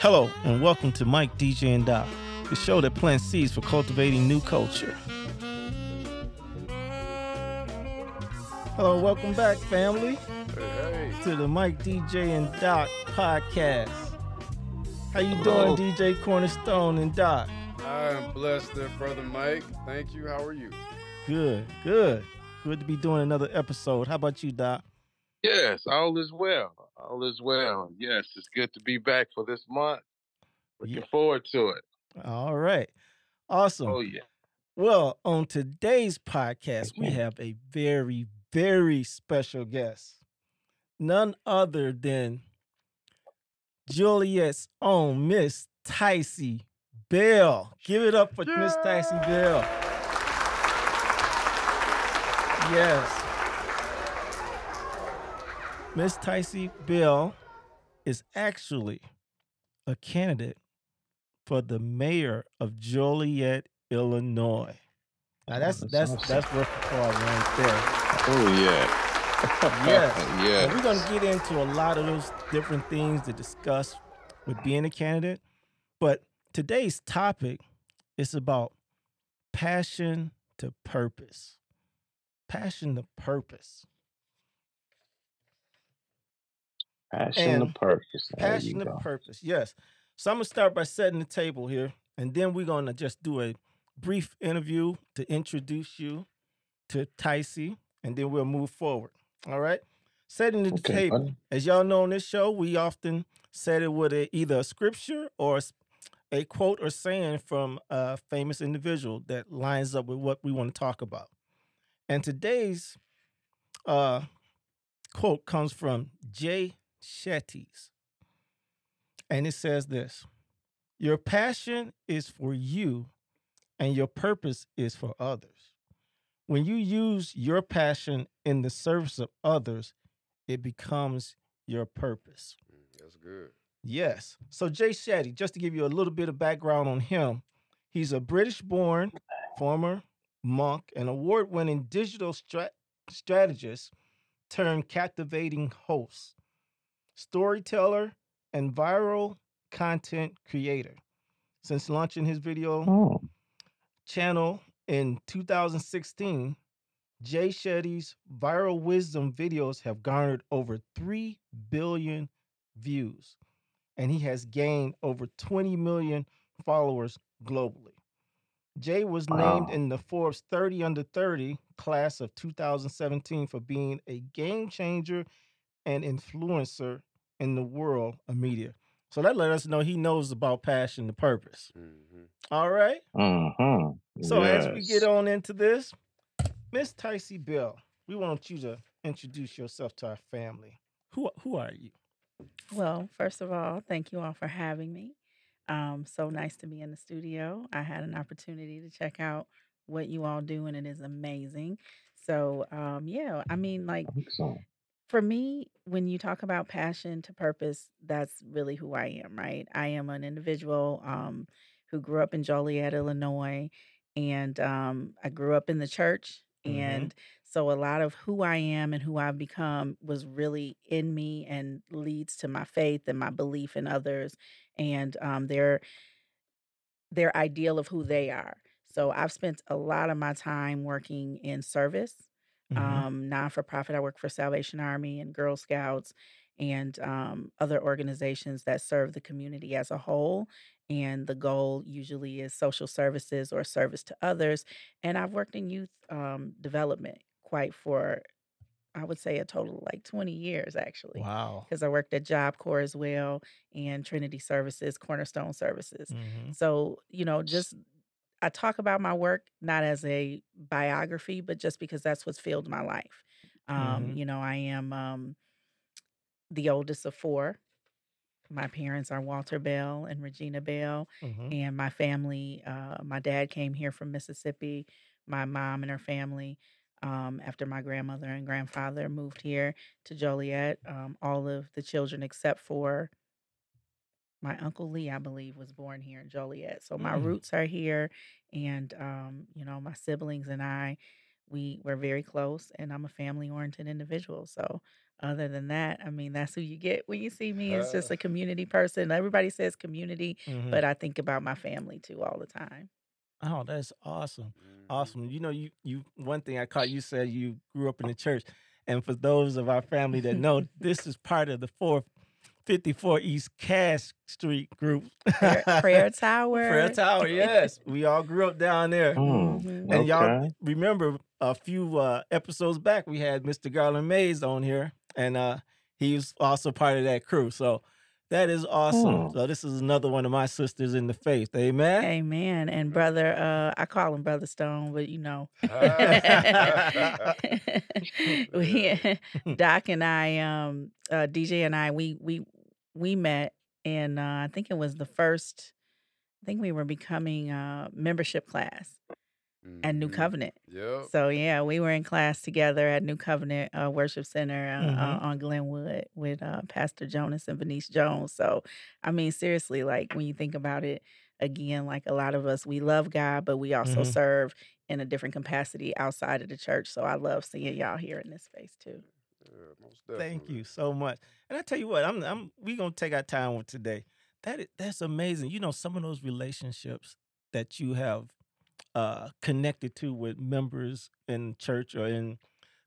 Hello, and welcome to Mike, DJ, and Doc, the show that plants seeds for cultivating new culture. Hello, welcome back, family, Hey, to the Mike, DJ, and Doc podcast. How you Hello. doing, DJ Cornerstone and Doc? I am blessed there, brother Mike. Thank you. How are you? Good, good. Good to be doing another episode. How about you, Doc? Yes, all is well. All is well. Yes, it's good to be back for this month. Looking Yeah. forward to it. All right. Awesome. Oh yeah. Well, on today's podcast, we mm-hmm. have a very, very special guest. None other than Joliet's own Miss Tycee Bell. Give it up for Miss Tycee Bell. Yes. Miss Tycee Bell is actually a candidate for the mayor of Joliet, Illinois. Now that's Oh, that's that's that's, worth applause right there. Oh yeah. yeah. yeah. And we're gonna get into a lot of those different things to discuss with being a candidate. But today's topic is about passion to purpose. Passion to purpose. Passion And to purpose. There Passion to go. purpose. Yes. So I'm gonna start by setting the table here, and then we're gonna just do a brief interview to introduce you to Tycee, and then we'll move forward. All right. Setting the Okay, table. buddy. As y'all know on this show, we often set it with a, either a scripture or a s- a quote or saying from a famous individual that lines up with what we want to talk about. And today's uh, quote comes from Jay Shetty's. And it says this Your passion is for you, and your purpose is for others. When you use your passion in the service of others, it becomes your purpose. Mm, That's good. Yes. So Jay Shetty, just to give you a little bit of background on him, he's a British-born former monk and award-winning digital strat- strategist turned captivating host, storyteller, and viral content creator. Since launching his video Oh, channel in 2016, Jay Shetty's viral wisdom videos have garnered over 3 billion views, and he has gained over 20 million followers globally. Jay was named in the Forbes 30 under 30 class of 2017 for being a game changer and influencer in the world of media. So that let us know he knows about passion and purpose. hmm All right. mm-hmm. So as we get on into this, Miss Tycee Bell, we want you to introduce yourself to our family. Who who are you? Well, first of all, thank you all for having me. Um, so nice to be in the studio. I had an opportunity to check out what you all do, and it is amazing. So, um, yeah, I mean, like Excellent. for me, when you talk about passion to purpose, that's really who I am, right? I am an individual um, who grew up in Joliet, Illinois, and um, I grew up in the church. Mhm. And so a lot of who I am and who I've become was really in me and leads to my faith and my belief in others and um, their their ideal of who they are. So I've spent a lot of my time working in service Mhm. um, non for profit. I work for Salvation Army and Girl Scouts and um, other organizations that serve the community as a whole. And the goal usually is social services or service to others. And I've worked in youth um, development quite for, I would say, a total of like 20 years actually. Wow. Because I worked at Job Corps as well and Trinity Services, Cornerstone Services. Mhm. So, you know, just I talk about my work not as a biography, but just because that's what's filled my life. Um, Mhm. You know, I am um, the oldest of four. My parents are Walter Bell and Regina Bell, Mhm. and my family. Uh, my dad came here from Mississippi. My mom and her family, um, after my grandmother and grandfather moved here to Joliet, um, all of the children except for my uncle Lee, I believe, was born here in Joliet. So my Mm. roots are here, and um, you know, my siblings and I, we we're very close, and I'm a family oriented individual. So other than that, I mean, that's who you get when you see me as Uh, just a community person. Everybody says community, Mhm. but I think about my family too all the time. Oh, that's awesome. mhm. Awesome. You know, you you one thing I caught you said you grew up in the church. And for those of our family that know, this is part of the 454 East Cass Street group. Prayer, prayer Tower. Prayer Tower, yes. We all grew up down there. Mhm. And y'all remember a few uh, episodes back, we had Mr. Garland Mays on here, and uh, he was also part of that crew. So that is awesome. Hmm. So this is another one of my sisters in the faith. Amen. Amen. And brother, uh, I call him Brother Stone, but you know, we, Doc and I, um, uh, DJ and I, we we we met, and uh, I think it was the first. I think we were becoming a membership class at New. Covenant. Yep. So yeah, we were in class together at New Covenant uh, Worship Center uh, uh, on Glenwood with uh, Pastor Jonas and Venice Jones. So I mean, seriously, like when you think about it, again, like a lot of us, we love God, but we also Mhm. serve in a different capacity outside of the church. So I love seeing y'all here in this space too. Yeah, most Thank definitely. you so much. And I tell you what, I'm I'm we gonna take our time with today. That is, that's amazing. You know, some of those relationships that you have uh connected to with members in church or in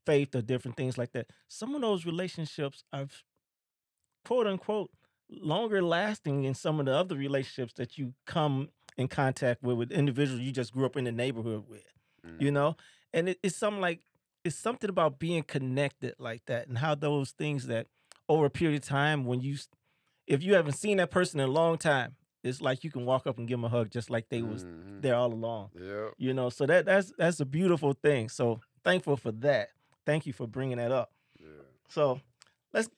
faith or different things like that. Some of those relationships are quote unquote longer lasting than some of the other relationships that you come in contact with with individuals you just grew up in the neighborhood with you Mhm. know and it, it's something like it's something about being connected like that and how those things that over a period of time when you if you haven't seen that person in a long time it's like you can walk up and give them a hug just like they was Mhm. there all along Yep. you know so that that's that's a beautiful thing so thankful for that thank you for bringing that up Yeah. so let's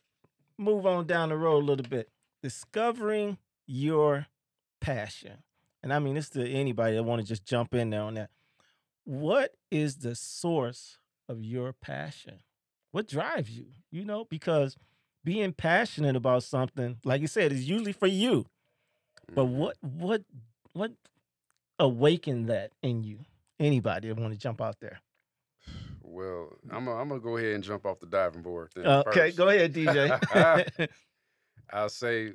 move on down the road a little bit discovering your passion and i mean this to anybody that want to just jump in there on that what is the source of your passion what drives you you know because being passionate about something like you said is usually for you but what what what awakened that in you anybody that want to jump out there Well, I'm gonna I'm gonna go ahead and jump off the diving board then. okay go ahead dj I'll say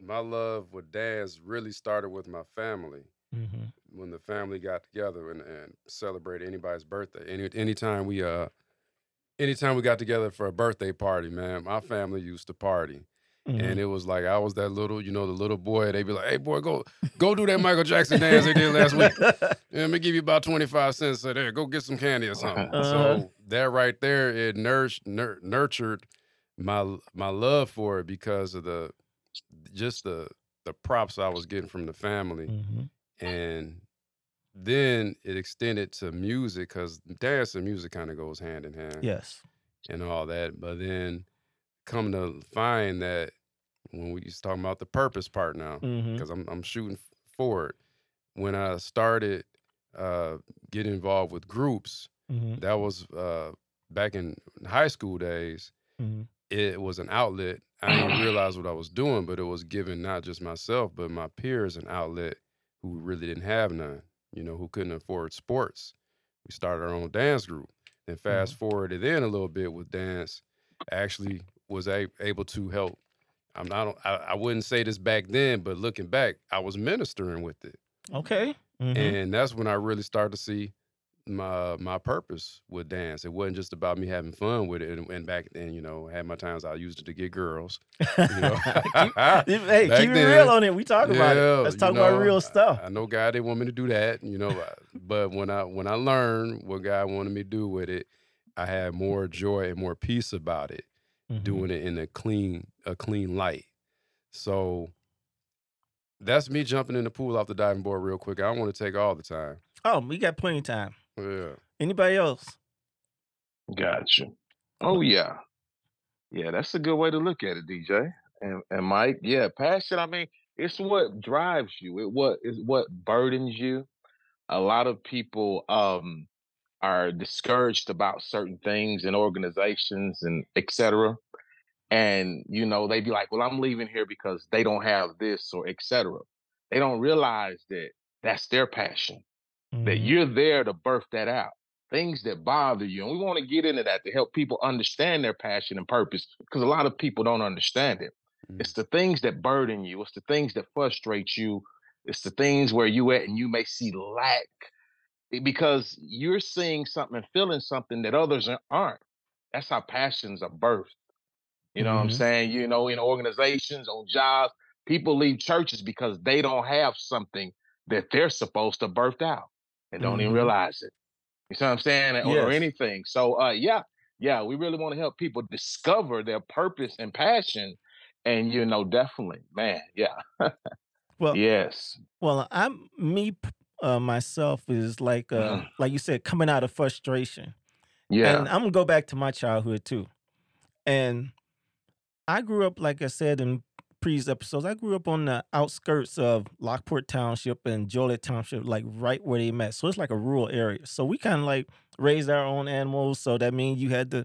my love with dance really started with my family. hmm when the family got together and, and celebrated anybody's birthday. Any anytime we uh anytime we got together for a birthday party, man, my family used to party. Mm-hmm. And it was like I was that little, you know, the little boy. They'd be like, "Hey, boy, go go do that Michael Jackson dance they did last week. Yeah, let me give you about twenty five cents. So there, go get some candy or something." Uh-huh. So that right there, it nourished, nur- nurtured my my love for it because of the just the the props I was getting from the family Mhm. and then it extended to music because dance and music kind of goes hand in hand Yes. and all that but then come to find that when we was talking about the purpose part now because I'm, I'm shooting forward when i started uh, getting involved with groups hmm that was uh, back in high school days hmm it was an outlet. I didn't realize what I was doing, but it was giving not just myself, but my peers an outlet who really didn't have none, you know, who couldn't afford sports. We started our own dance group. Then fast forwarded in a little bit with dance, actually was a- able to help. I'm not, I, I wouldn't say this back then, but looking back, I was ministering with it. Okay. hmm And that's when I really started to see my my purpose with dance. It wasn't just about me having fun with it. And, and back then, you know, had my times I used it to get girls. You know, Keep- hey, keep it real on it. We talk about it. Let's talk about real stuff. I, know God didn't want me to do that, you know, but when I when I learned what God wanted me to do with it, I had more joy and more peace about it, Mhm. doing it in a clean a clean light. So that's me jumping in the pool off the diving board real quick. I don't want to take all the time. Oh, we got plenty of time. Yeah. Anybody else? Gotcha. Oh yeah, yeah. That's a good way to look at it, DJ and and Mike. Yeah, passion. I mean, it's what drives you. It what is what burdens you. A lot of people um are discouraged about certain things and organizations and etc. And you know they'd be like, "Well, I'm leaving here because they don't have this or etc." They don't realize that that's their passion that Mhm. you're there to birth that out. things that bother you. And we want to get into that to help people understand their passion and purpose because a lot of people don't understand it. Mm. It's the things that burden you, it's the things that frustrate you, it's the things where you at and you may see lack because you're seeing something and feeling something that others aren't. That's how passions are birthed. You know what I'm Mhm. saying? You know, in organizations, on jobs, people leave churches because they don't have something that they're supposed to birth out and don't even Mhm. realize it. You see what I'm saying? Or, or anything. So uh yeah, yeah, we really want to help people discover their purpose and passion. And you know, definitely, man, yeah. Well, yes. well, I'm me uh, myself is like uh Mhm. like you said, coming out of frustration. Yeah. And I'm gonna go back to my childhood too. And I grew up, like I said in previous episodes, I grew up on the outskirts of Lockport Township and Joliet Township, like right where they met. So it's like a rural area. So we kind of like raised our own animals. So that means you had to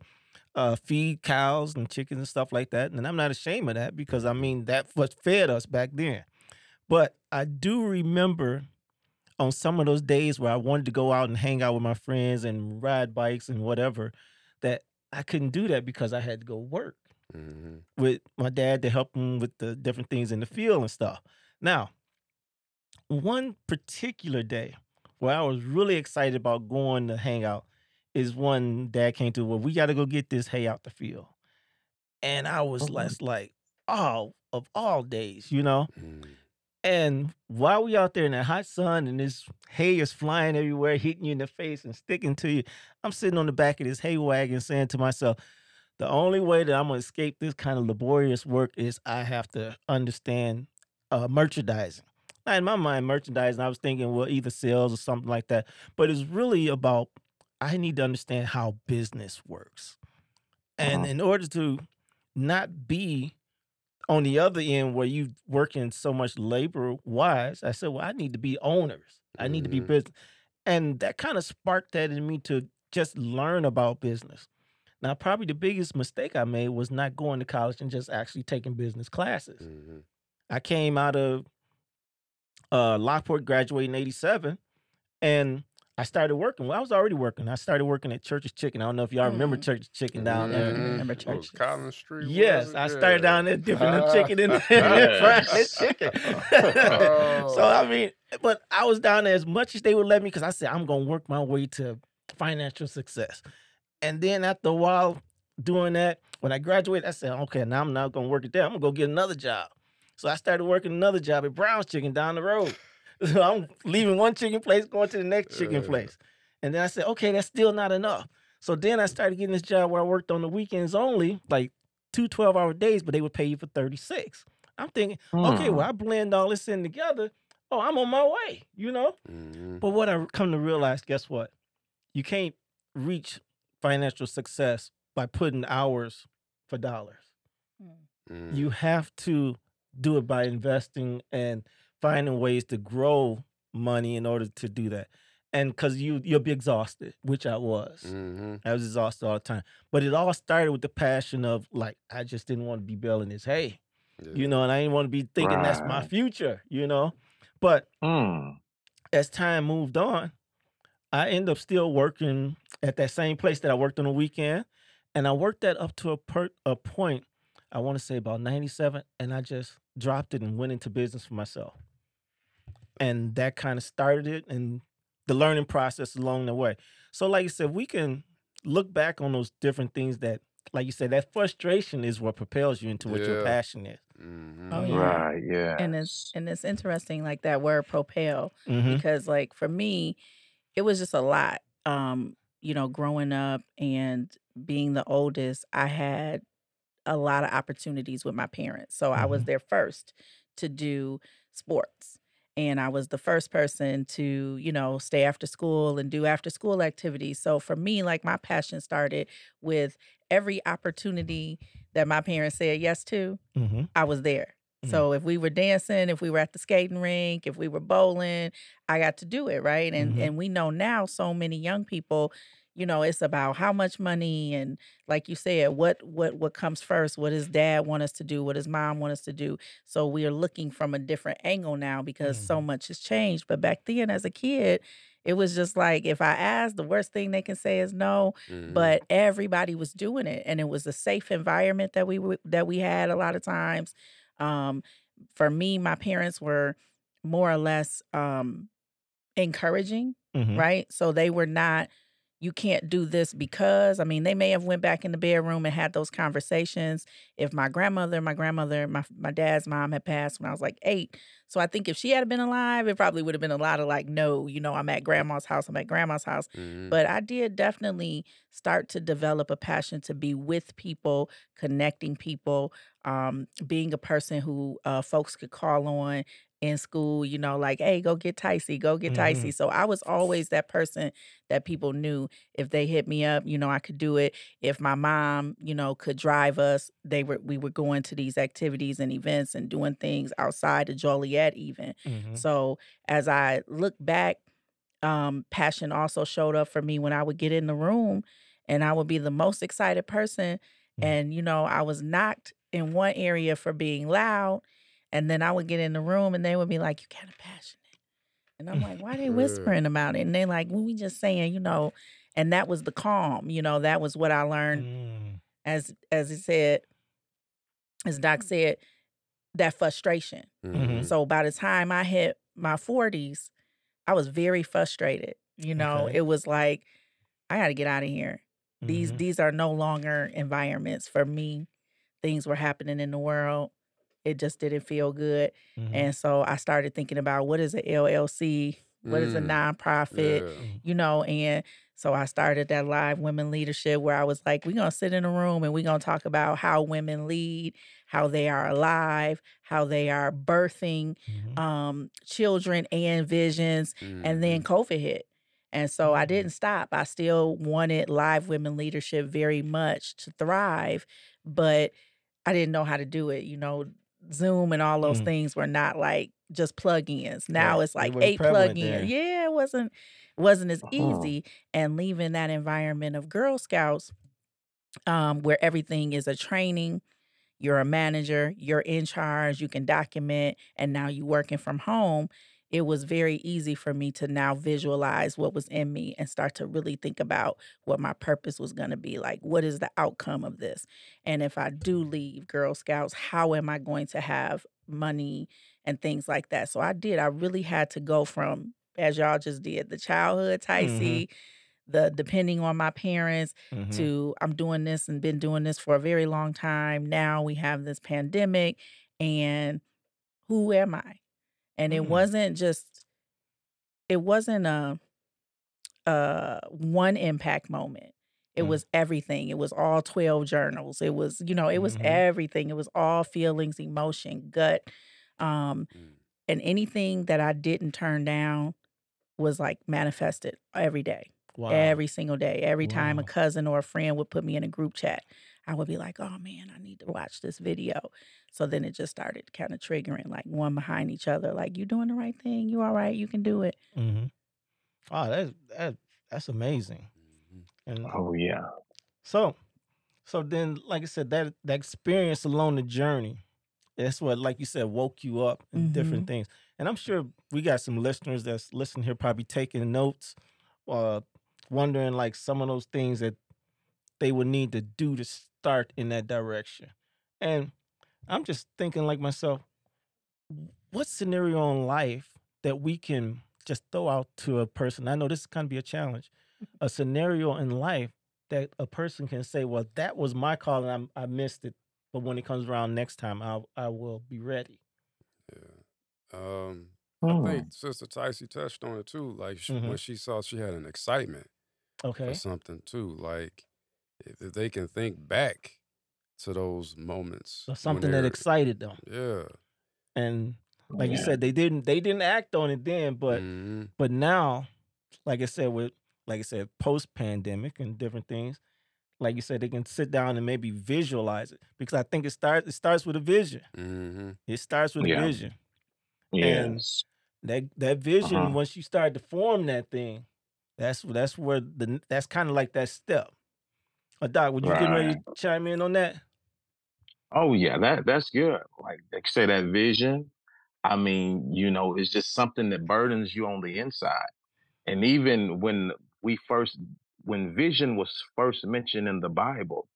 uh, feed cows and chickens and stuff like that. And I'm not ashamed of that because I mean that what fed us back then. But I do remember on some of those days where I wanted to go out and hang out with my friends and ride bikes and whatever, that I couldn't do that because I had to go work Mhm. with my dad to help him with the different things in the field and stuff. Now, one particular day where I was really excited about going to hang out is when dad came to, well, we got to go get this hay out the field. And I was Mhm. less like, oh, of all days, you know? Mm. And while we out there in the hot sun and this hay is flying everywhere, hitting you in the face and sticking to you, I'm sitting on the back of this hay wagon saying to myself, the only way that I'm gonna escape this kind of laborious work is I have to understand uh, merchandising. Now, in my mind, merchandising, I was thinking, well, either sales or something like that. But it's really about I need to understand how business works. And Uh-huh. in order to not be on the other end where you working so much labor wise, I said, well, I need to be owners. I need to be Mhm. business. And that kind of sparked that in me to just learn about business. Now, probably the biggest mistake I made was not going to college and just actually taking business classes. Mhm. I came out of uh, Lockport, graduating in 87, and I started working. Well, I was already working. I started working at Church's Chicken. I don't know if y'all remember Mm. Church's Chicken down Yeah, I there. Mhm. remember What. Collins Street. Yes. I started down there dipping the chicken in frying Yes. the chicken. Oh. so I mean, but I was down there as much as they would let me because I said I'm gonna work my way to financial success. And then after a while doing that, when I graduated, I said, okay, now I'm not gonna work it there. I'm gonna go get another job. So I started working another job at Brown's Chicken down the road. So I'm leaving one chicken place, going to the next chicken place. And then I said, okay, that's still not enough. So then I started getting this job where I worked on the weekends only, like two 12 hour days, but they would pay you for 36. I'm thinking, okay, Hmm. well, I blend all this in together. Oh, I'm on my way, you know? Mhm. But what I come to realize, guess what? You can't reach financial success by putting hours for dollars. Mm. Mm. You have to do it by investing and finding ways to grow money in order to do that. And because you you'll be exhausted, which I was. Mhm. I was exhausted all the time. But it all started with the passion of like I just didn't want to be bailing this hay, Yeah. you know, and I didn't want to be thinking that's my future, you know. But Hmm. as time moved on, I ended up still working at that same place that I worked on the weekend, and I worked that up to a per, a point. I want to say about ninety seven, and I just dropped it and went into business for myself, and that kind of started it and the learning process along the way. So, like you said, we can look back on those different things that, like you said, that frustration is what propels you into what your passion is. Mhm. Oh, yeah. Right. Yeah. And it's and it's interesting, like that word propel, hmm because like for me, it was just a lot. Um, you know, growing up and being the oldest, I had a lot of opportunities with my parents. So I was Mhm. there first to do sports. And I was the first person to, you know, stay after school and do after school activities. So for me, like my passion started with every opportunity that my parents said yes to, hmm I was there. Mm. So if we were dancing, if we were at the skating rink, if we were bowling, I got to do it, right? And Mhm. and we know now so many young people, you know, it's about how much money and like you said, what what what comes first, what does dad want us to do, what does mom want us to do. So we are looking from a different angle now because so Mhm. much has changed. But back then as a kid, it was just like if I ask, the worst thing they can say is no. Mhm. But everybody was doing it, and it was a safe environment that we w- that we had a lot of times. Um, for me, my parents were more or less um, encouraging, Mhm. right? So they were not. You can't do this because I mean they may have went back in the bedroom and had those conversations. If my grandmother, my grandmother, my my dad's mom had passed when I was like eight, so I think if she had been alive, it probably would have been a lot of like, no, you know, I'm at grandma's house, I'm at grandma's house. Mhm. But I did definitely start to develop a passion to be with people, connecting people, um, being a person who uh, folks could call on in school, you know, like, hey, go get Tycee, go get Mhm. Tycee. So I was always that person that people knew if they hit me up, you know, I could do it. If my mom, you know, could drive us, they were we were going to these activities and events and doing things outside of Joliet even. Mhm. So as I look back, um, passion also showed up for me when I would get in the room and I would be the most excited person. Mm. And, you know, I was knocked in one area for being loud. And then I would get in the room and they would be like, You kind of passionate. And I'm like, why are they whispering about it? And they're like, well, we just saying, you know, and that was the calm, you know, that was what I learned Mm. as as he said, as Doc said, that frustration. Mhm. So by the time I hit my 40s, I was very frustrated. You know, Okay. it was like, I got to get out of here. These Mhm. these are no longer environments for me. Things were happening in the world. It just didn't feel good. Mhm. And so I started thinking about what is a LLC? What is a Mm. nonprofit? Yeah. You know, and so I started that live women leadership where I was like, we're gonna sit in a room and we're gonna talk about how women lead, how they are alive, how they are birthing Mhm. um children and visions and then Mhm. covid hit and so i Mhm. didn't stop i still wanted live women leadership very much to thrive but i didn't know how to do it you know zoom and all those Mhm. things were not like just plug-ins now Right. it's like weren't eight plug-ins yeah it wasn't wasn't as Huh. easy and leaving that environment of girl scouts um where everything is a training you're a manager, you're in charge, you can document, and now you're working from home, it was very easy for me to now visualize what was in me and start to really think about what my purpose was going to be like what is the outcome of this and if i do leave girl scouts how am i going to have money and things like that so i did i really had to go from as y'all just did the childhood tycee the depending on my parents Mhm. to I'm doing this and been doing this for a very long time. Now we have this pandemic and who am I? And it Mm. wasn't just it wasn't a uh one impact moment. It Mm. was everything. It was all 12 journals. It was, you know, it was Mhm. everything. It was all feelings, emotion, gut. Um Mm. and anything that I didn't turn down was like manifested every day Wow. every single day. Every time a cousin or a friend would put me in a group chat, I would be like, oh man, I need to watch this video. So then it just started kind of triggering, like one behind each other, like, you doing the right thing. You all right. You can do it. hmm Oh, that's that, that's amazing. Mhm. And Oh yeah. so, so then, like I said, that that experience along the journey, that's what, like you said, woke you up and different Mhm. things. And I'm sure we got some listeners that's listening here, probably taking notes, uh, wondering like some of those things that they would need to do to start in that direction. And I'm just thinking like myself, what scenario in life that we can just throw out to a person? I know this can be a challenge. A scenario in life that a person can say, "Well, that was my call and I'm, I missed it, but when it comes around next time, I I will be ready." Yeah. Um, I Hmm. think Sister Tycee touched on it too. Like sh- when Mhm. she saw she had an excitement Okay. for something too. Like if, if they can think back to those moments, So something that excited them, yeah, and like you said, they didn't they didn't act on it then, but Mhm. but now, like I said, with like I said, post pandemic and different things, like you said, they can sit down and maybe visualize it because I think it starts it starts with a vision. Mhm. It starts with a Yeah. vision. And that that vision, Uh-huh. once you start to form that thing, That's that's where the that's kind of like that step. Uh, Doc, would you get ready Right. to chime in on that? Oh yeah, that that's good. Like they say that vision. I mean, you know, it's just something that burdens you on the inside. And even when we first when vision was first mentioned in the Bible,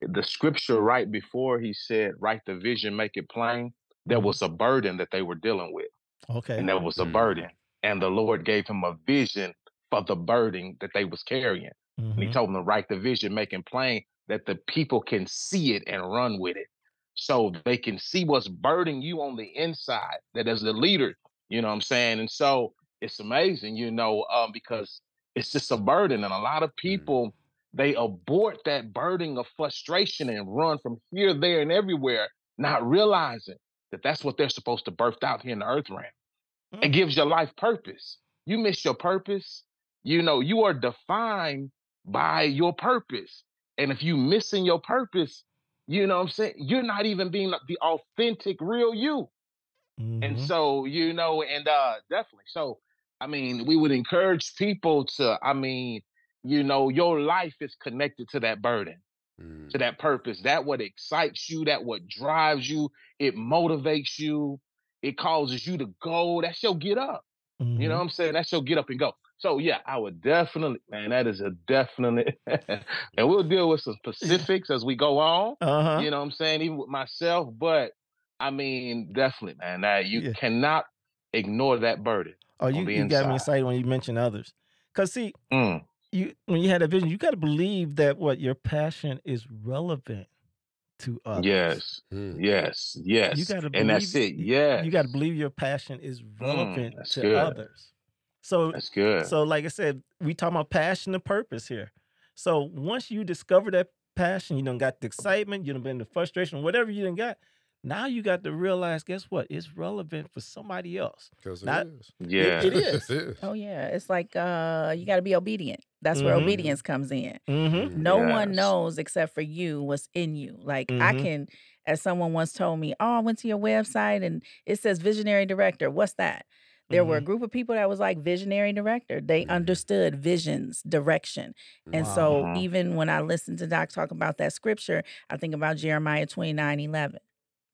the scripture right before he said, write the vision, make it plain, there Mhm. was a burden that they were dealing with. Okay. And there was a Mm. burden. And the Lord gave him a vision for the burden that they was carrying. And he Mhm. told them to write the vision, making plain that the people can see it and run with it. So they can see what's burdening you on the inside, that as the leader, you know what I'm saying? And so it's amazing, you know, um, because it's just a burden. And a lot of people, they abort that burden of frustration and run from here, there, and everywhere, not realizing that that's what they're supposed to birth out here in the earth realm. It Mm. gives your life purpose. You miss your purpose, you know, you are defined by your purpose. And if you missing your purpose, you know what I'm saying? You're not even being like the authentic, real you. And Mhm. so, you know, and uh definitely. So, I mean, we would encourage people to, I mean, you know, your life is connected to that burden, Mm. to that purpose. That what excites you, that what drives you, it motivates you, it causes you to go. That's your get up. You know Mhm. what I'm saying? That's your get up and go. So yeah, I would definitely, man, that is a definite and we'll deal with some specifics as we go on. Uh-huh. You know what I'm saying? Even with myself, but I mean, definitely, man. That you Yeah. cannot ignore that burden Oh, you, you got me excited when you mentioned others. Cause see, Mm, you when you had a vision, you got to believe that what your passion is relevant to others. yes, Mm. yes, You yes. got to And that's believe it. y- Yes. you got to believe your passion is Mm, relevant that's to good. others. So That's good. so like I said, we talking about passion and purpose here. So once you discover that passion, you don't got the excitement, you don't been the frustration, whatever you didn't got. Now you got to realize, guess what? It's relevant for somebody else. 'Cause it Not- is. Yeah. it is. It is. Oh yeah, it's like uh you got to be obedient. That's where Mhm. obedience comes in. Mm-hmm. Mm. No one knows except for you what's in you. Like I Mhm. can as someone once told me, "Oh, I went to your website and it says visionary director. What's that?" There were a Mhm. group of people that was like visionary director. They Mhm. understood visions, direction. And so even when I listen to Doc talk about that scripture, I think about Jeremiah 29 11.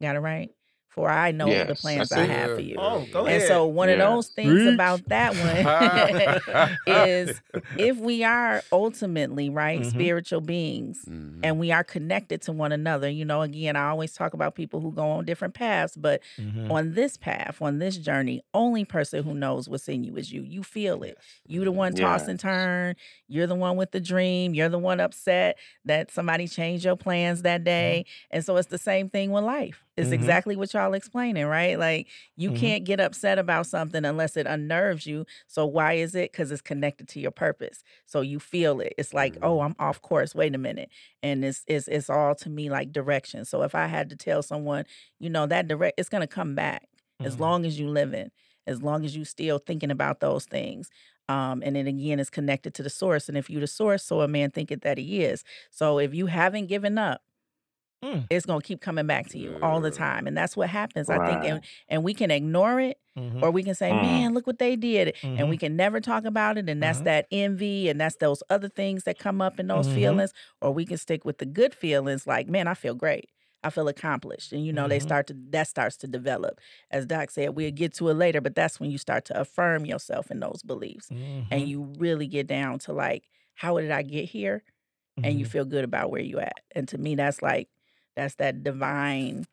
Got it right? For I know the plans that's I have for you. Oh, go yeah. And ahead. so one of those things Preach. about that one is if we are ultimately right Mhm. spiritual beings Mhm. and we are connected to one another you know again i always talk about people who go on different paths but Mhm. on this path on this journey only person who knows what's in you is you you feel it Yes. you the one toss and turn you're the one with the dream you're the one upset that somebody changed your plans that day and so it's the same thing with life it's Mhm. exactly what y'all explaining right like you Mhm. can't get upset about something unless it unnerves you so why is it because it's connected to your purpose so you feel it it's like oh i'm off course wait a minute and it's it's it's all to me like direction so if i had to tell someone you know that direct it's going to come back as Mhm. long as you living as long as you still thinking about those things um, and then again it's connected to the source and if you the source so a man thinketh that he is so if you haven't given up Mm. it's going to keep coming back to you all the time and that's what happens i think and, and we can ignore it Mhm. or we can say Mm. man look what they did and we Mhm. can never talk about it and that's Mhm. that envy and that's those other things that come up in those Mhm. feelings or we can stick with the good feelings like man i feel great i feel accomplished and you know they Mhm. start to that starts to develop as doc said we'll get to it later but that's when you start to affirm yourself in those beliefs and you really get down to like how did i get here and you feel good about where you at and to me that's like that's that divine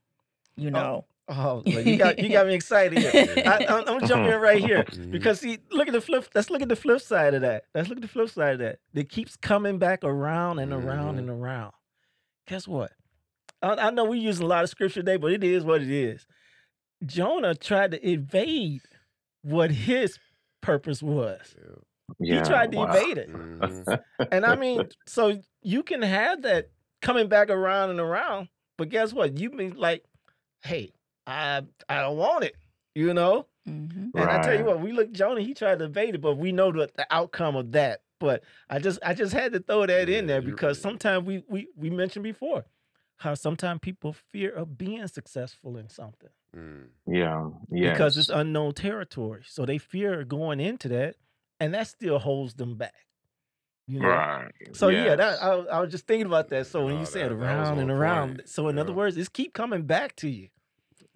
you Oh, know Oh, well, you got you got me excited here. I, I'm, I'm gonna jump in right here Mhm. because see, look at the flip. Let's look at the flip side of that. Let's look at the flip side of that. It keeps coming back around and around Mhm. and around. Guess what? I, I know we use a lot of scripture today, but it is what it is. Jonah tried to evade what his purpose was. Yeah. Yeah. he tried to wow. evade it, Mhm. and I mean, so you can have that coming back around and around, but guess what? You mean like, hey, I I don't want it, you know. Mhm. And I tell you what, we look Jonah, he tried to evade it, but we know the, the outcome of that. But I just I just had to throw that in there because right. sometimes we we we mentioned before how sometimes people fear of being successful in something Mm. Yeah. Yes. because it's unknown territory. So they fear going into that and that still holds them back. You know. Right. So yeah, that I, I was just thinking about that. So when No, you said that- that around and around, point. so in other words, it's keep coming back to you.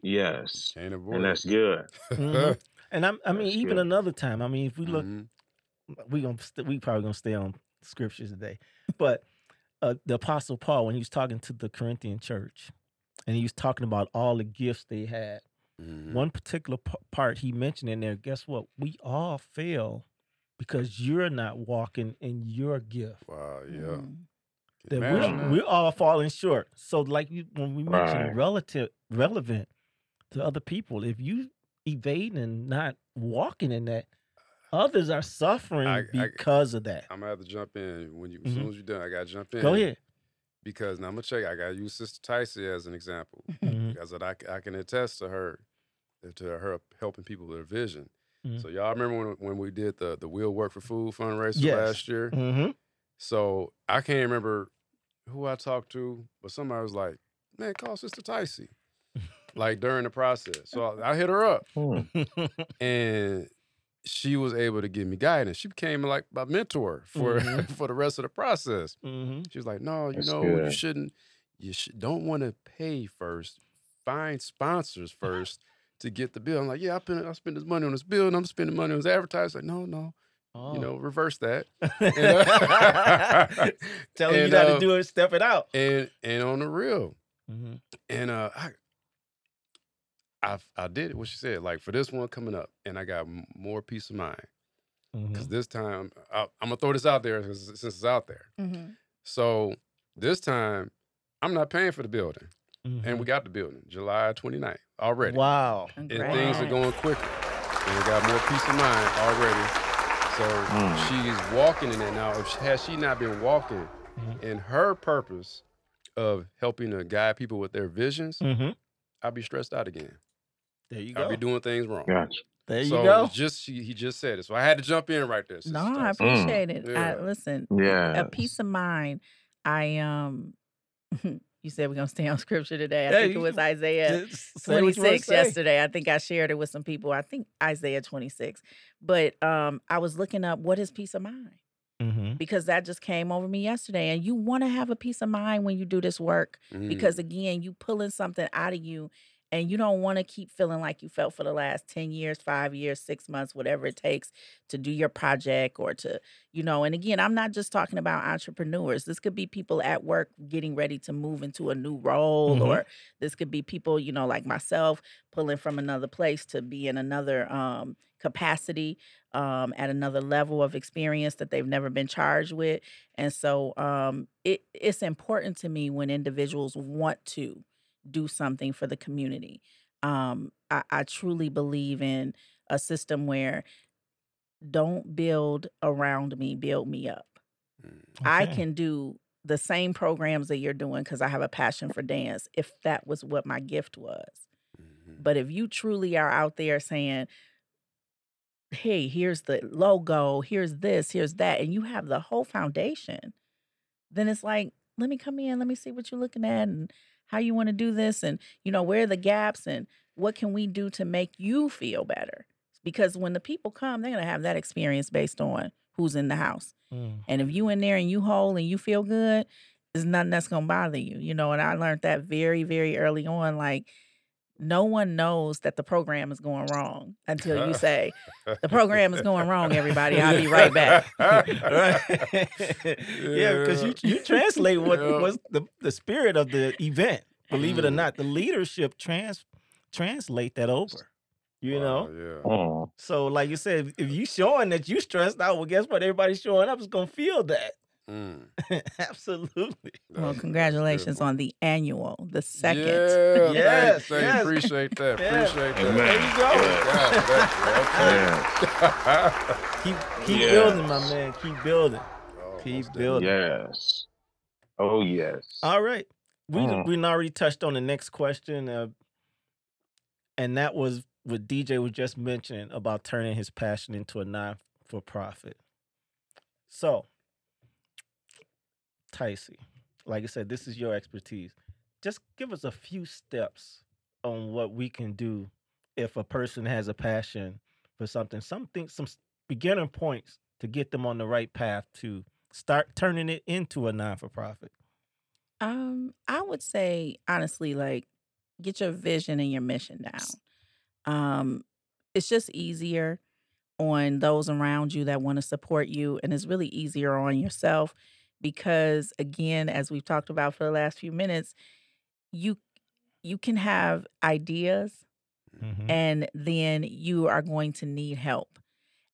Yes. Can't And that's it. good. Mhm. And I'm, I mean, That's even good. another time. I mean, if we look, Mhm. we gonna st- we probably gonna stay on scriptures today, but uh, the Apostle Paul when he was talking to the Corinthian church, and he was talking about all the gifts they had. Mhm. One particular p- part he mentioned in there. Guess what? We all fail because you're not walking in your gift. Wow, yeah. Mm. that Imagine we're, that. we're all falling short. So, like you, when we mentioned Right. relative, relevant to other people, if you evade and not walking in that, others are suffering I- I- because of that. I'm gonna have to jump in when you as Mhm. soon as you're done. I gotta jump in. Go ahead. Because now I'm gonna check. I gotta use Sister Tycee as an example Mhm. because I, c- I can attest to her, to her helping people with their vision. Mhm. So y'all remember when when we did the the Will Work for Food fundraiser Yes. last year? Mhm. So I can't remember who I talked to, but somebody was like, "Man, call Sister Tycee." like during the process. So I, I hit her up, Hmm. and she was able to give me guidance. She became like my mentor for Mhm. for the rest of the process. Mhm. She was like, "No, you That's know, you shouldn't. You should, don't want to pay first. Find sponsors first to get the bill." I'm like, "Yeah, I spend I spend this money on this bill, and I'm spending money on this advertising." Like, no, no, Oh. you know, reverse that. Telling you And, how to uh, do it, step it out. and and on the real, Mhm. and uh, I. I I did what she said. Like for this one coming up, and I got more peace of mind because Mhm. this time I, I'm gonna throw this out there since it's out there. Mhm. So this time, I'm not paying for the building. And Mhm. we got the building July 29th already. Wow. And things are going quicker. And we got more peace of mind already. So Mm. she's walking in it now. If she, had she not been walking Mhm. in her purpose of helping to guide people with their visions, Mhm. I'd be stressed out again. There you go. I'd be doing things wrong. Gotcha. There you so go. just she, he just said it. So I had to jump in right there. Sister No, I Tycee. Mm. appreciate it. I listen. Yeah. A peace of mind. I um. you said we're gonna stay on scripture today. I Yeah, think it was Isaiah. Just say what you wanna 26 yesterday. I think I shared it with some people. I think Isaiah 26. But um I was looking up what is peace of mind Mhm. because that just came over me yesterday. And you want to have a peace of mind when you do this work Mm. because again, you pulling something out of you and you don't want to keep feeling like you felt for the last 10 years, 5 years, 6 months, whatever it takes to do your project or to, you know, and again, I'm not just talking about entrepreneurs. This could be people at work getting ready to move into a new role Mhm. or this could be people, you know, like myself pulling from another place to be in another um capacity um at another level of experience that they've never been charged with. And so um it it's important to me when individuals want to do something for the community. Um, I, I truly believe in a system where don't build around me, build me up. Mm. I can do the same programs that you're doing because I have a passion for dance if that was what my gift was. Mhm. But if you truly are out there saying, hey, here's the logo, here's this, here's that, and you have the whole foundation, then it's like, let me come in, let me see what you're looking at and how you want to do this, and you know, where are the gaps and what can we do to make you feel better? Because when the people come, they're gonna have that experience based on who's in the house. Mm. And if you in there and you whole and you feel good, there's nothing that's gonna bother you. You know, and I learned that very, very early on. Like no one knows that the program is going wrong until you say, the program is going wrong, everybody. I'll be right back. yeah, because you you translate what Yeah. was the the spirit of the event. Believe it or Mm. not, the leadership trans translate that over. You know, Wow, yeah. Mm. so like you said, if you showing that you stressed out, well, guess what? Everybody showing up is gonna feel that. Mm. Absolutely. Well, congratulations on the annual, the second. Yeah, Yes, thank, thank, yes. appreciate that. Yeah. Appreciate that. Amen. There you go. God, thank you. Keep keep Yeah. building, my man. Keep building. Oh, Keep building. Yes. Oh yes. All right. We Mm. we already touched on the next question, uh, and that was what DJ was just mentioning about turning his passion into a non for profit. So, Tycee, like I said, this is your expertise. Just give us a few steps on what we can do if a person has a passion for something, something, some beginner points to get them on the right path to start turning it into a non for profit? Um, I would say honestly, like get your vision and your mission down. Um, it's just easier on those around you that want to support you, and it's really easier on yourself because, again, as we've talked about for the last few minutes, you you can have ideas, Mhm. and then you are going to need help.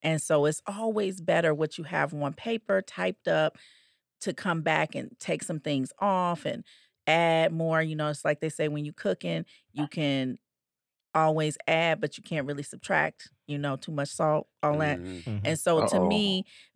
And so it's always better what you have on paper, typed up, to come back and take some things off and add more. You know, it's like they say when you're cooking, you can always add, but you can't really subtract, you know, too much salt, all that. Mhm. Mhm. And so to Uh-oh. me,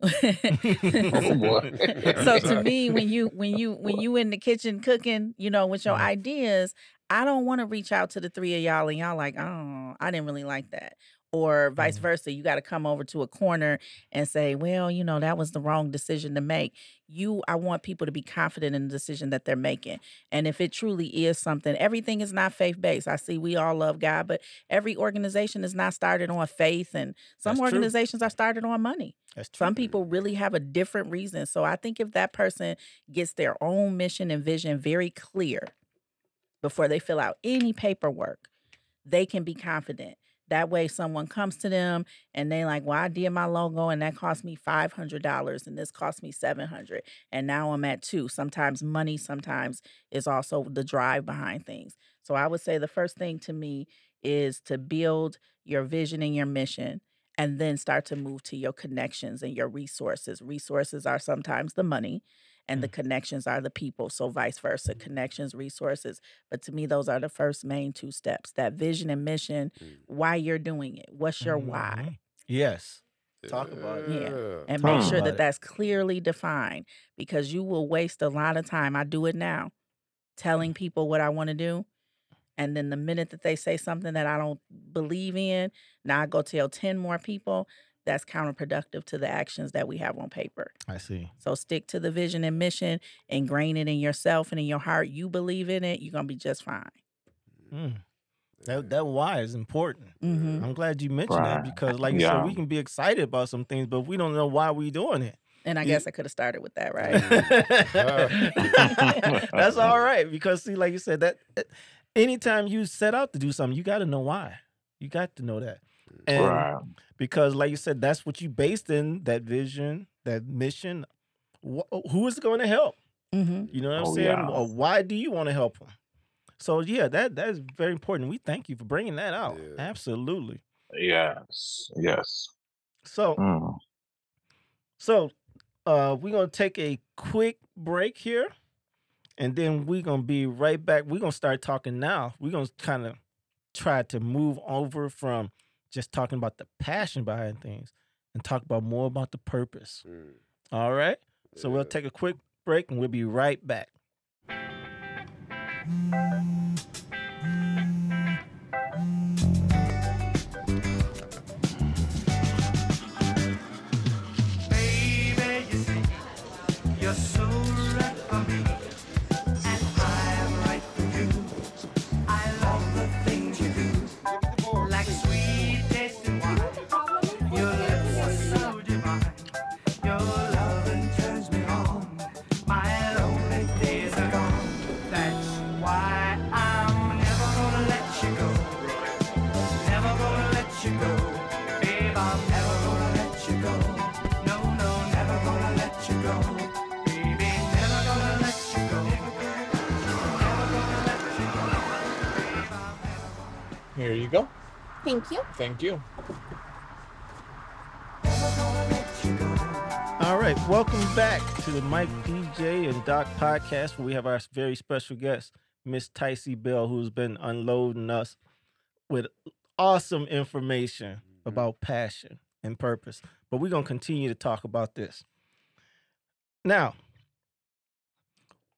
Oh so to me, when you when you when you in the kitchen cooking, you know, with your Mhm. ideas, I don't want to reach out to the three of y'all and y'all like, oh, I didn't really like that. Or vice Mhm. versa. You got to come over to a corner and say, well, you know, that was the wrong decision to make. You, I want people to be confident in the decision that they're making. And if it truly is something, everything is not faith based. I see we all love God, but every organization is not started on faith. And some That's true. organizations are started on money. That's true. Some people really have a different reason. So I think if that person gets their own mission and vision very clear before they fill out any paperwork, they can be confident. That way someone comes to them and they like, "Well, I did my logo and that cost me $500 and this cost me 700 and now I'm at 2." Sometimes money sometimes is also the drive behind things. So I would say the first thing to me is to build your vision and your mission and then start to move to your connections and your resources. Resources are sometimes the money, and the Mm. connections are the people. So, vice versa connections, resources. But to me, those are the first main two steps that vision and mission, Mm. why you're doing it, what's your why. Yes. Talk about it. Yeah. And Talk make sure about that it. that's clearly defined because you will waste a lot of time. I do it now, telling people what I want to do. And then the minute that they say something that I don't believe in, now I go tell 10 more people. That's counterproductive to the actions that we have on paper. I see. So stick to the vision and mission, ingrain it in yourself and in your heart. You believe in it, you're going to be just fine. Mm. That that why is important. hmm I'm glad you mentioned that because, like you said, we can be excited about some things, but we don't know why we're doing it. And I You- guess I could have started with that, right? That's all right because see, like you said, that uh, anytime you set out to do something, you got to know why. You got to know that, and Right. because, like you said, that's what you based in that vision, that mission. Wh- who is going to help? hmm You know what I'm Oh, saying? yeah. Or why do you want to help them? So yeah, that that is very important. We thank you for bringing that out. Yeah. Absolutely. Yes. Yes. So Mm. so uh we're gonna take a quick break here, and then we're gonna be right back. We're gonna start talking now. We're gonna kind of try to move over from just talking about the passion behind things and talk about more about the purpose. Mm. All right. So we'll take a quick break and we'll be right back. Baby, you see, you're so right for me, Here you go. Thank you. Thank you. All right, welcome back to the Mike DJ and Doc podcast, where we have our very special guest, Miss Tycee Bell, who's been unloading us with awesome information mm-hmm. about passion and purpose. But we're gonna continue to talk about this. Now,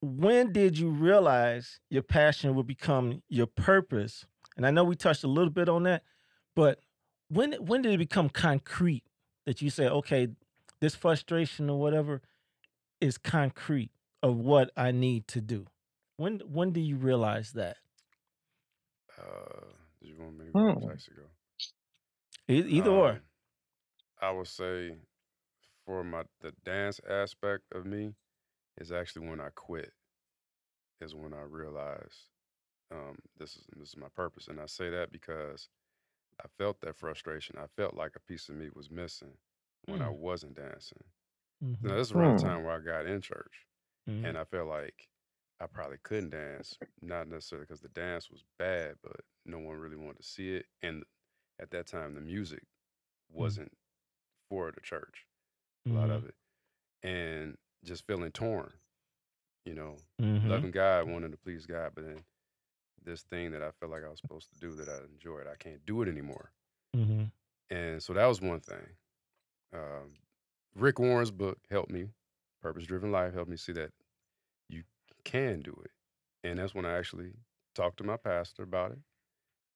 when did you realize your passion would become your purpose? And I know we touched a little bit on that, but when when did it become concrete that you say, okay, this frustration or whatever is concrete of what I need to do. When when do you realize that? Uh, did you want me to go? Hmm. Nice to. E- Either or. Um, I would say for my the dance aspect of me is actually when I quit is when I realized um, this is this is my purpose, and I say that because I felt that frustration. I felt like a piece of me was missing when I Mm. wasn't dancing. Mm-hmm. Now this is around the Hmm. time where I got in church, Mm-hmm. and I felt like I probably couldn't dance, not necessarily because the dance was bad, but no one really wanted to see it, and at that time the music wasn't for the church a lot Mhm. of it, and just feeling torn. You know, Mhm. loving God, wanting to please God, but then this thing that I felt like I was supposed to do that I enjoyed, I can't do it anymore. Mhm. And so that was one thing. Um, Rick Warren's book helped me. Purpose Driven Life helped me see that you can do it. And that's when I actually talked to my pastor about it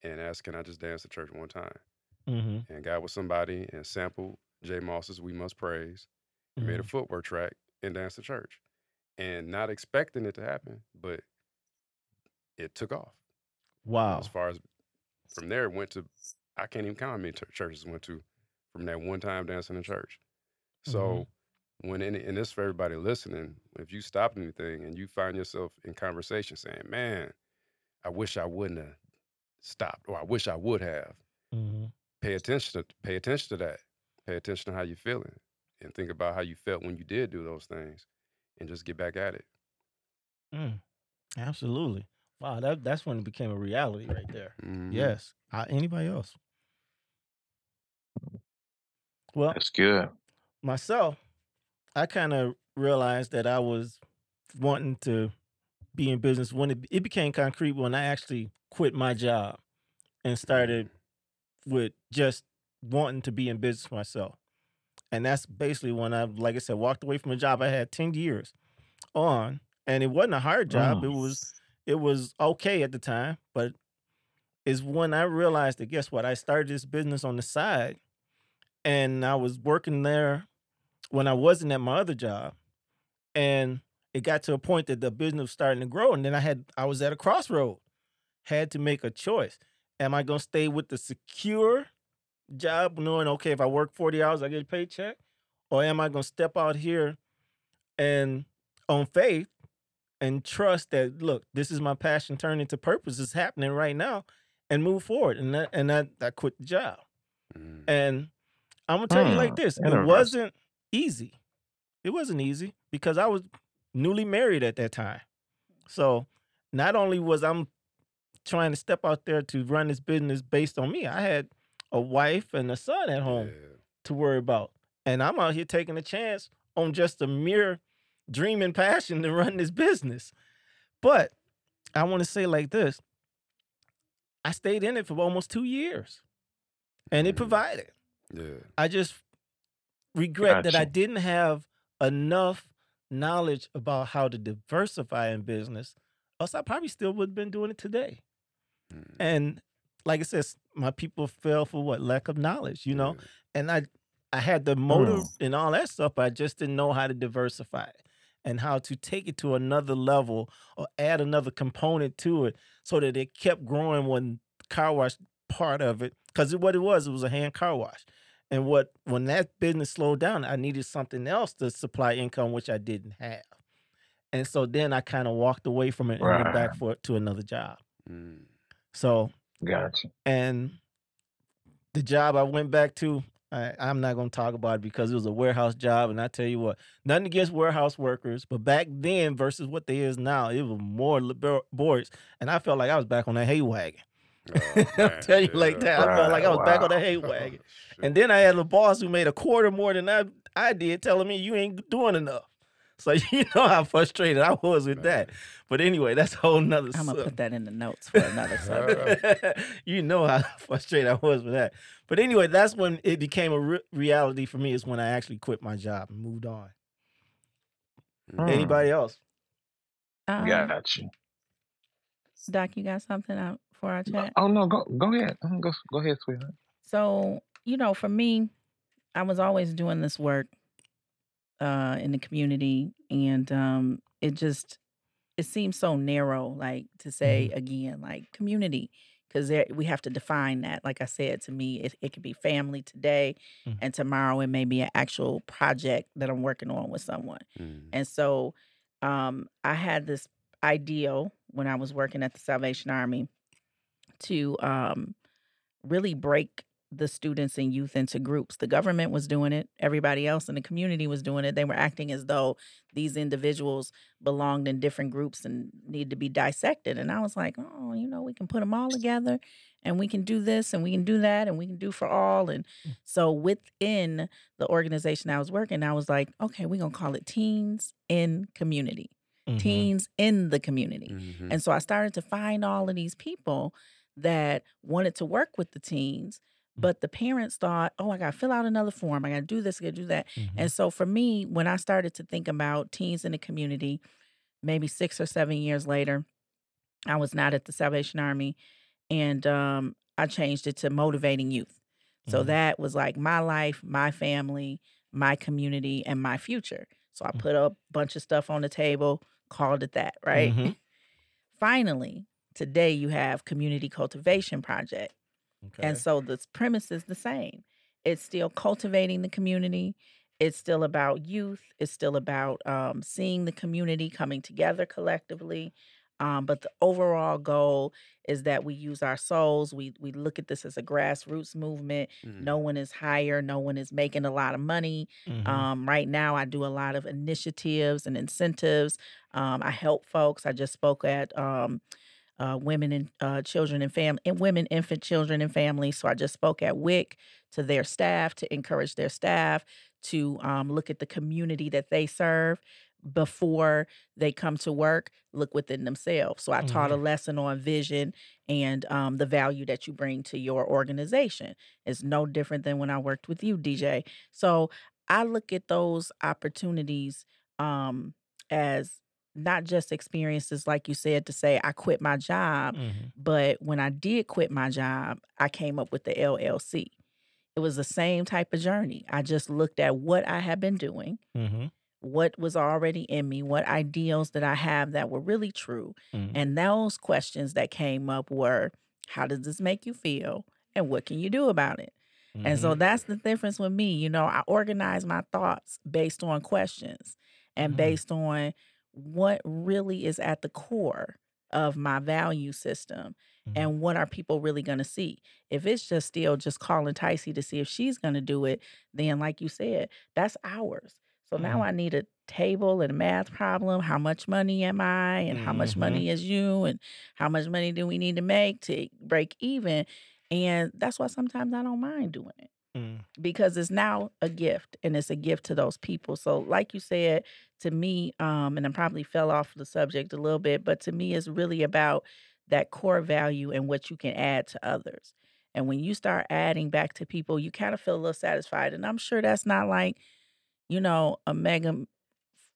and asked, Can I just dance at church one time? Mhm. And got with somebody and sampled J. Moss's We Must Praise and made a Mhm. footwork track and danced at church. And not expecting it to happen, but it took off. Wow. As far as from there, it went to, I can't even count how many ch- churches went to from that one time dancing in church. So when any, and this for everybody listening, if you stop anything and you find yourself in conversation saying, "Man, I wish I wouldn't have stopped," or "I wish I would have," Mhm. pay attention to pay attention to that. Pay attention to how you're feeling, and think about how you felt when you did do those things, and just get back at it. Mm. Absolutely. Wow. That that's when it became a reality right there. Mhm. Yes. Uh, anybody else? Well, That's good. myself, I kind of realized that I was wanting to be in business when it, it became concrete when I actually quit my job and started with just wanting to be in business myself. And that's basically when I, like I said, walked away from a job I had 10 years on. And it wasn't a hard job. Mm. It was it was okay at the time, but is when I realized that guess what? I started this business on the side and I was working there when I wasn't at my other job. And it got to a point that the business was starting to grow. And then I had I was at a crossroad. Had to make a choice. Am I gonna stay with the secure job, knowing okay, if I work 40 hours, I get a paycheck? Or am I gonna step out here and on faith and trust that look, this is my passion turned into purpose. It's happening right now and move forward. And that and that I quit the job. Mhm. And I'm gonna tell you like Hmm, this: it wasn't easy. It wasn't easy because I was newly married at that time. So not only was I'm trying to step out there to run this business based on me, I had a wife and a son at home Yeah. to worry about, and I'm out here taking a chance on just a mere dream and passion to run this business. But I want to say like this: I stayed in it for almost two years, and it Mhm. provided. Yeah. I just regret that I didn't have enough knowledge about how to diversify in business, else I probably still would have been doing it today. Mhm. And like I said, my people fell for what lack of knowledge, you know. And I, I had the motive Hmm. and all that stuff, but I just didn't know how to diversify it and how to take it to another level or add another component to it so that it kept growing when car wash part of it. Because what it was, it was a hand car wash. And what when that business slowed down, I needed something else to supply income, which I didn't have. And so then I kind of walked away from it and went back Right. for to another job. Mm. So Gotcha. and the job I went back to, I, I'm not going to talk about it because it was a warehouse job. And I tell you what, nothing against warehouse workers, but back then versus what they is now, it was more laborious. And I felt like I was back on that hay wagon. Oh, I'll tell you like that. I felt like I was back on that hay wagon. And then I had a boss who made a quarter more than I, I did, telling me you ain't doing enough. So you know how frustrated I was with that. But anyway, that's a whole nother I'm gonna sub- put that in the notes for another subject. you know how frustrated I was with that. But anyway, that's when it became a re- reality for me. Is when I actually quit my job and moved on. Hmm. Anybody else? Um, Gotcha. Doc, you got something out for our chat? Oh no, go go ahead. Go go ahead, sweetheart. So, you know, for me, I was always doing this work uh in the community and um it just it seems so narrow like to say again like community because we have to define that. Like I said, to me, it, it could be family today, Mhm. and tomorrow it may be an actual project that I'm working on with someone. Mhm. And so um, I had this ideal when I was working at the Salvation Army to um, really break the students and youth into groups. The government was doing it, everybody else in the community was doing it. They were acting as though these individuals belonged in different groups and need to be dissected. And I was like, oh, you know, we can put them all together and we can do this and we can do that and we can do for all. And so within the organization I was working, I was like, okay, we're going to call it Teens in Community, Mhm. Teens in the Community. Mhm. And so I started to find all of these people that wanted to work with the teens, but the parents thought, oh, I got to fill out another form. I got to do this, I got to do that. Mhm. And so for me, when I started to think about teens in the community, maybe six or seven years later, I was not at the Salvation Army and um, I changed it to motivating youth. So Mhm. that was like my life, my family, my community, and my future. So I Mm. put a bunch of stuff on the table, called it that, right? Mhm. Finally, today you have Community Cultivation Project. Okay. And so the premise is the same. It's still cultivating the community. It's still about youth. It's still about um, seeing the community coming together collectively. Um, but the overall goal is that we use our souls. We we look at this as a grassroots movement. Mhm. No one is higher. No one is making a lot of money. Mhm. Um, right now, I do a lot of initiatives and incentives. Um, I help folks. I just spoke at um, uh, women and uh, children and family, and women, infant, children, and families. So I just spoke at WIC to their staff to encourage their staff to um, look at the community that they serve before they come to work. Look within themselves. So I taught a lesson on vision and um, the value that you bring to your organization. It's no different than when I worked with you, DJ. So I look at those opportunities um, as not just experiences, like you said, to say I quit my job, Mhm. but when I did quit my job, I came up with the LLC. It was the same type of journey. I just looked at what I had been doing, Mhm. what was already in me, what ideals that I have that were really true. Mhm. And those questions that came up were how does this make you feel? And what can you do about it? And so Mhm. that's the difference with me. You know, I organize my thoughts based on questions and Mhm. based on what really is at the core of my value system Mhm. and what are people really going to see. If it's just still just calling Tycee to see if she's going to do it, then like you said, that's ours. So now Mhm. I need a table and a math problem. How much money am I? And how much Mhm. money is you? And how much money do we need to make to break even? And that's why sometimes I don't mind doing it Mm. because it's now a gift and it's a gift to those people. So, like you said, to me, um, and I probably fell off the subject a little bit, but to me, it's really about that core value and what you can add to others. And when you start adding back to people, you kind of feel a little satisfied. And I'm sure that's not like, you know, a mega,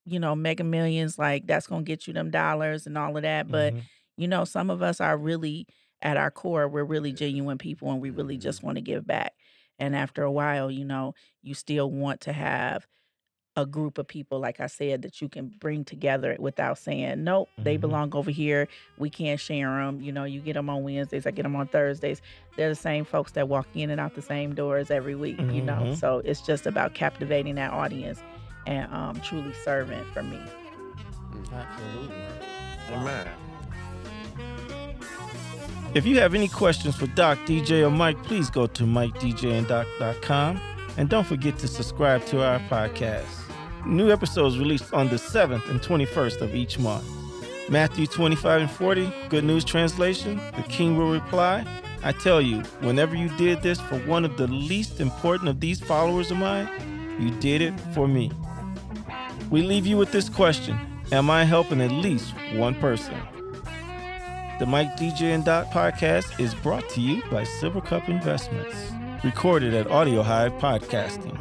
you know, mega millions, like that's going to get you them dollars and all of that. But, Mhm. you know, some of us are really at our core, we're really genuine people and we really just want to give back. And after a while, you know, you still want to have a group of people, like I said, that you can bring together without saying, nope, they Mhm. belong over here. We can't share them. You know, you get them on Wednesdays, I get them on Thursdays. They're the same folks that walk in and out the same doors every week, you know. Mhm. So it's just about captivating that audience and um, truly serving for me. Absolutely. Amen. If you have any questions for Doc, DJ, or Mike, please go to MikeDJandDoc.com. And don't forget to subscribe to our podcast. New episodes released on the 7th and 21st of each month. Matthew 25 and 40, Good News Translation, the King will reply, I tell you, whenever you did this for one of the least important of these followers of mine, you did it for me. We leave you with this question Am I helping at least one person? The Mike DJ and Doc podcast is brought to you by Silver Cup Investments, recorded at Audio Hive Podcasting.